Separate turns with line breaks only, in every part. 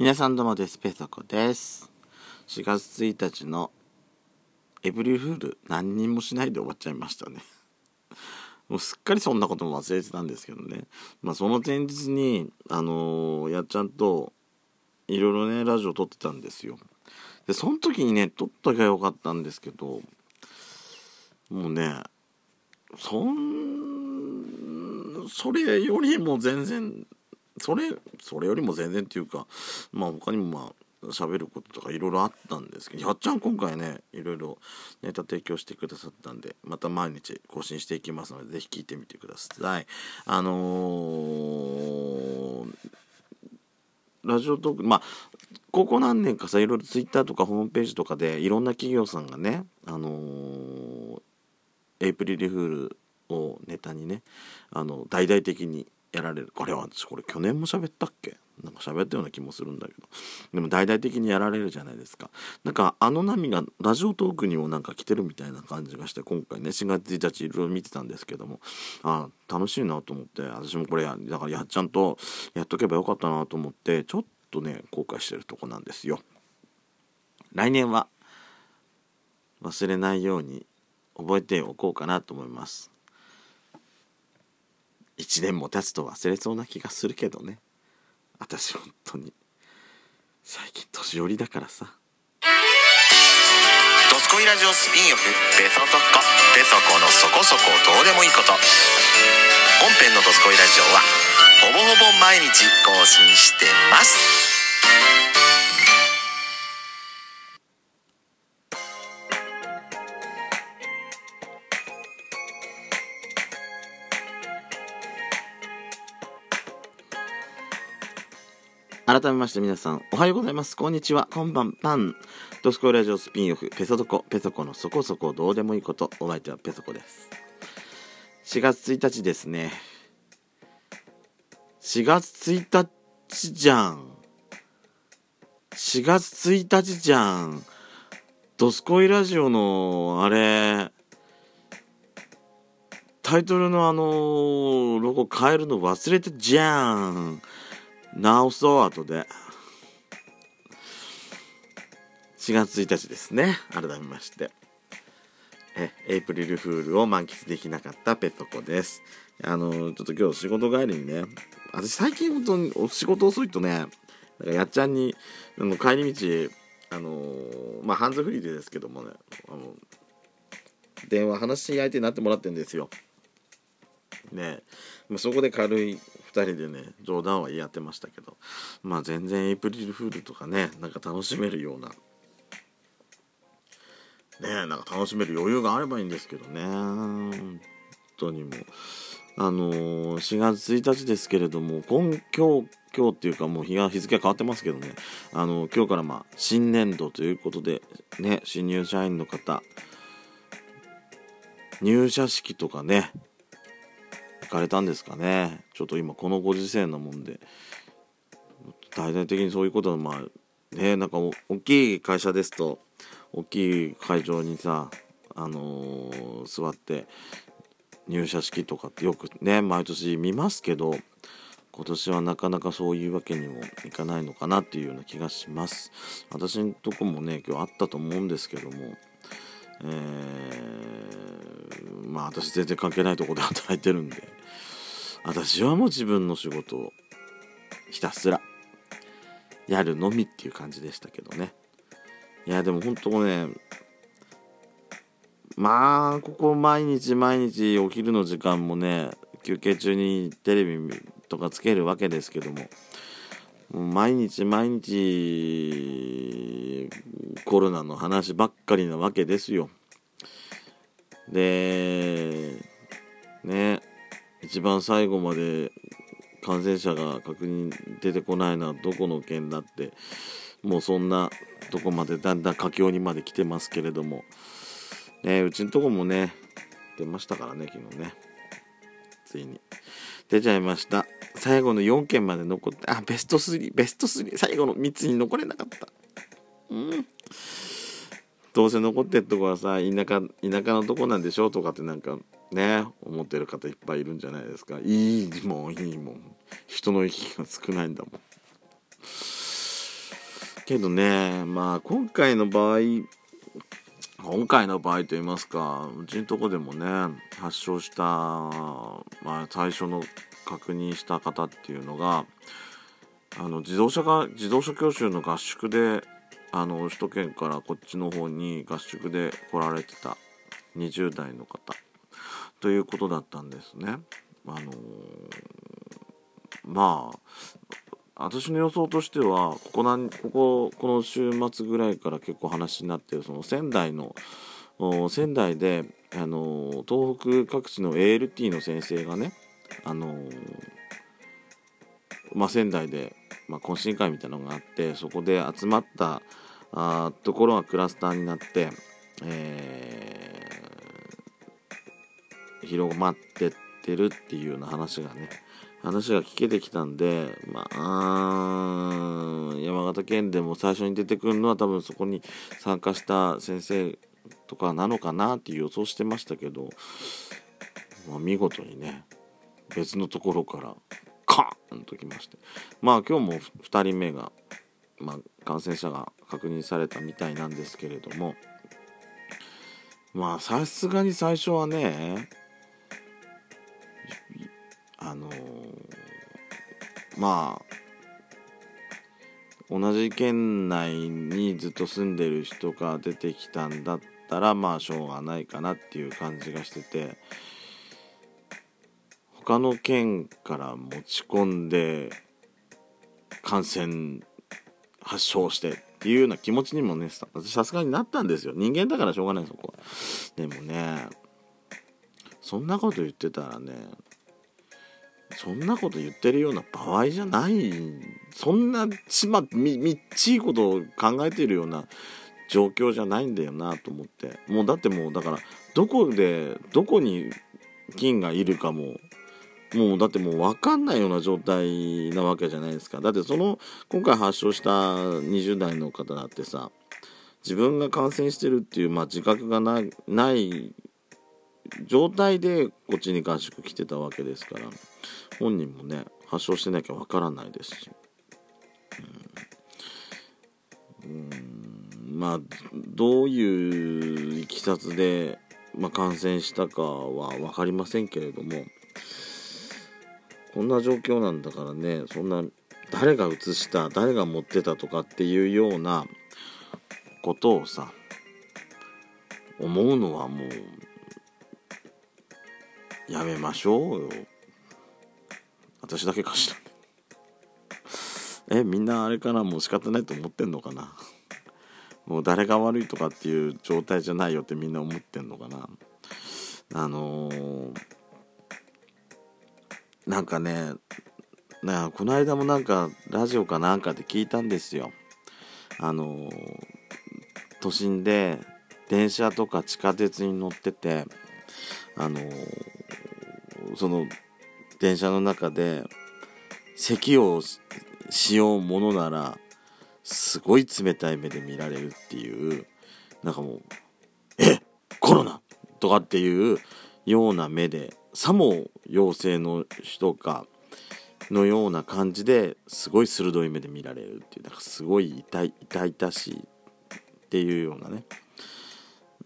皆さんどうもです。ペソコです。4月1日のエブリフール何にもしないで終わっちゃいましたね。もうすっかりそんなことも忘れてたんですけどね。まあその前日に、あのーやっちゃんといろいろね、ラジオ撮ってたんですよ。で、その時にね、撮っときゃよかったんですけど、もうね、そん、それよりも全然それそれよりも全然っていうかまあ他にもまあ喋ることとかいろいろあったんですけどやっちゃん今回ねいろいろネタ提供してくださったんでまた毎日更新していきますのでぜひ聞いてみてください。あのーラジオトークまあここ何年かさいろいろツイッターとかホームページとかでいろんな企業さんがねあのーエイプリルフールをネタにねあの大々的にやられる。これは私これ去年も喋ったっけ？なんか喋ったような気もするんだけど。でも大々的にやられるじゃないですか。なんかあの波がラジオトークにもなんか来てるみたいな感じがして今回ね4月1日いろいろ見てたんですけども。あ楽しいなと思って私もこれやだからやっちゃんとやっとけばよかったなと思ってちょっとね後悔してるとこなんですよ。来年は忘れないように覚えておこうかなと思います。1年も経つと忘れそうな気がするけどね。私本当に。最近年寄りだからさ。
ドスコイラジオスピンオフ「ベソトコ」「ベソコのそこそこどうでもいいこと」本編の「ドスコイラジオ」はほぼほぼ毎日更新してます。
改めまして皆さんおはようございます。こんにちは。こんばんパンドスコイラジオスピンオフペソドコ。ペソコのそこそこどうでもいいこと。お相手はペソコです。4月1日ですね。4月1日じゃん。4月1日じゃん。ドスコイラジオのあれタイトルのあのロゴ変えるの忘れてじゃん。直そう後で。4月1日ですね。改めまして。えエイプリルフールを満喫できなかったペトコです。あのちょっと今日仕事帰りにね私最近本当にお仕事遅いとねなんかやっちゃんにあの帰り道あのまあハンズフリーでですけどもねあの電話話し相手になってもらってるんですよ。ね。まあ、そこで軽い2人でね冗談は言い合ってましたけどまあ全然エイプリルフールとかねなんか楽しめるようなねなんか楽しめる余裕があればいいんですけどね。本当にもうあのー4月1日ですけれども今今日今日っていうかもう日が日付が変わってますけどね。あの今日からまあ新年度ということでね新入社員の方入社式とかねかれたんですかね。ちょっと今このご時世なもんで。大々的にそういうことはまあねなんか大きい会社ですと大きい会場にさあのー座って入社式とかってよくね毎年見ますけど今年はなかなかそういうわけにもいかないのかなっていうような気がします。私のとこもね今日あったと思うんですけどもえーまあ私全然関係ないとこで働いてるんで。私はもう自分の仕事をひたすらやるのみっていう感じでしたけどね。いやでも本当ねまあここ毎日毎日お昼の時間もね休憩中にテレビとかつけるわけですけども毎日毎日コロナの話ばっかりなわけですよ。でね一番最後まで感染者が確認出てこないのはどこの県だってもうそんなとこまでだんだん佳境にまで来てますけれども、ね、うちのとこもね出ましたからね昨日ね。ついに。出ちゃいました。最後の4件まで残ってあベスト3ベスト3最後の3つに残れなかった。うん。どうせ残ってるとこはさ田舎田舎のとこなんでしょとかってなんかね思ってる方いっぱいいるんじゃないですか。いいもんいいもん。人の行き来が少ないんだもん。けどねまあ今回の場合今回の場合と言いますかうちのとこでもね発症した、まあ、最初の確認した方っていうのがあの自動車が自動車教習の合宿であの首都圏からこっちの方に合宿で来られてた20代の方ということだったんですね。あのー、まあ私の予想としてはここなんこここの週末ぐらいから結構話になってるその仙台の仙台であの東北各地の ALT の先生がねあのまあ、仙台で、まあ、懇親会みたいなのがあってそこで集まったあところがクラスターになって、えー、広まってってるっていうような話がね話が聞けてきたんで、まあ、山形県でも最初に出てくるのは多分そこに参加した先生とかなのかなっていう予想してましたけど、まあ、見事にね別のところからカーンときまして。まあ今日も2人目が、まあ、感染者が確認されたみたいなんですけれども。まあさすがに最初はねあの、まあ同じ県内にずっと住んでる人が出てきたんだったらまあしょうがないかなっていう感じがしてて他の県から持ち込んで感染発症してっていうような気持ちにもねさすがになったんですよ。人間だからしょうがないそこは。でもねそんなこと言ってたらねそんなこと言ってるような場合じゃないそんなちまみみっちいことを考えてるような状況じゃないんだよなと思って。もうだってもうだからどこでどこに菌がいるかももうだってもう分かんないような状態なわけじゃないですか。だってその今回発症した20代の方だってさ自分が感染してるっていう、まあ、自覚がない状態でこっちに合宿来てたわけですから本人もね発症してなきゃ分からないですし、うん、うん。まあどういういきさつで、まあ、感染したかは分かりませんけれどもこんな状況なんだからねそんな誰が移した誰が持ってたとかっていうようなことをさ思うのはもうやめましょうよ。私だけかしらえみんなあれかな？もう仕方ないと思ってんのかな？もう誰が悪いとかっていう状態じゃないよってみんな思ってんのかな？あのーなんかねなこの間もなんかラジオかなんかで聞いたんですよ。あの都心で電車とか地下鉄に乗っててあのその電車の中で咳をしようものならすごい冷たい目で見られるっていうなんかもう「えコロナ!」とかっていうような目でさも陽性の人かのような感じですごい鋭い目で見られるっていうなんかすごい痛い痛々しいっていうようなね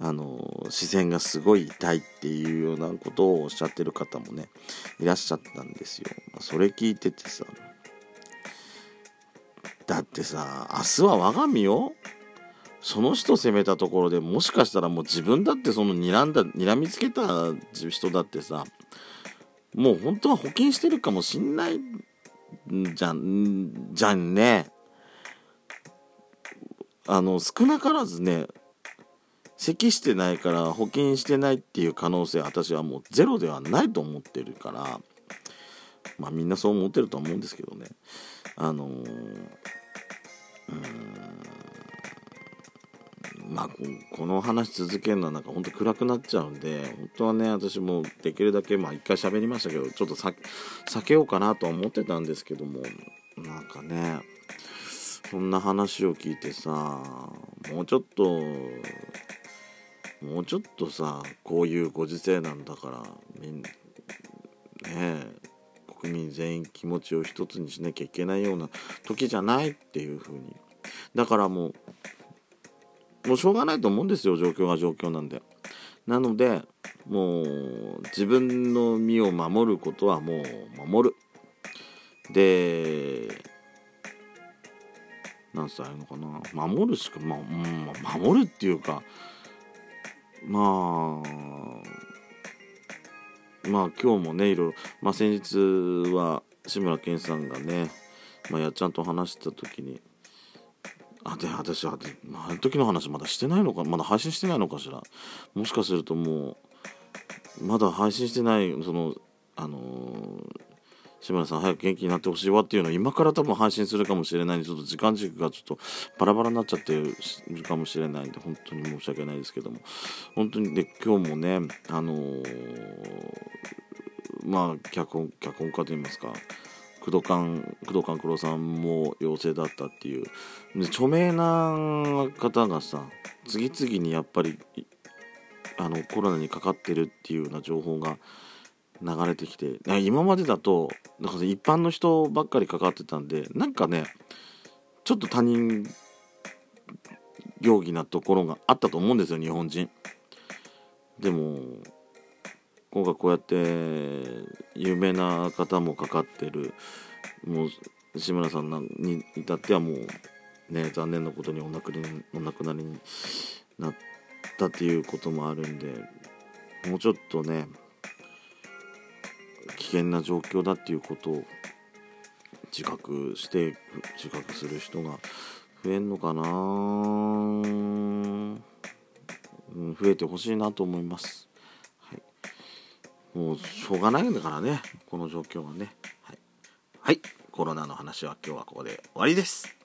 あの視線がすごい痛いっていうようなことをおっしゃってる方もねいらっしゃったんですよ。それ聞いててさだってさ明日は我が身よその人責めたところでもしかしたらもう自分だってその睨んだ睨みつけた人だってさもう本当は保険してるかもしんないじゃんじゃんねあの少なからずね咳してないから保険してないっていう可能性は私はもうゼロではないと思ってるからまあみんなそう思ってると思うんですけどね。あのー、うんまあ、この話続けるのはなんかほんと暗くなっちゃうんで本当はね私もできるだけまあ一回喋りましたけどちょっと避けようかなとは思ってたんですけどもなんかねそんな話を聞いてさもうちょっともうちょっとさこういうご時世なんだからみんねえ国民全員気持ちを一つにしなきゃいけないような時じゃないっていう風に。だからもうもうしょうがないと思うんですよ状況が状況なんで。なのでもう自分の身を守ることはもう守る。でなんつったらいいのかな。守るしかまあ、うん、守るっていうかまあまあ今日もねいろいろ、まあ、先日は志村けんさんがね、まあ、やっちゃんと話した時にあで私あで、まあ、あの時の話まだしてないのかまだ配信してないのかしら。もしかするともうまだ配信してないそのあの志村さん早く元気になってほしいわっていうのを今から多分配信するかもしれないんでちょっと時間軸がちょっとバラバラになっちゃってるかもしれないんで本当に申し訳ないですけども本当にで今日もねあのー、まあ脚本脚本家といいますか工藤官工藤官九郎さんも陽性だったっていう。で著名な方がさ次々にやっぱりあのコロナにかかってるっていうような情報が流れてきて今までだとなんか一般の人ばっかりかかってたんでなんかねちょっと他人行儀なところがあったと思うんですよ日本人。でも今回こうやって有名な方もかかってるもう志村さんに至ってはもうね残念なことにお亡くなりお亡くなりになったっていうこともあるんでもうちょっとね危険な状況だっていうことを自覚して自覚する人が増えんのかな、うん、増えてほしいなと思います。はい。もうしょうがないんだからねこの状況はね。はい、はい、コロナの話は今日はここで終わりです。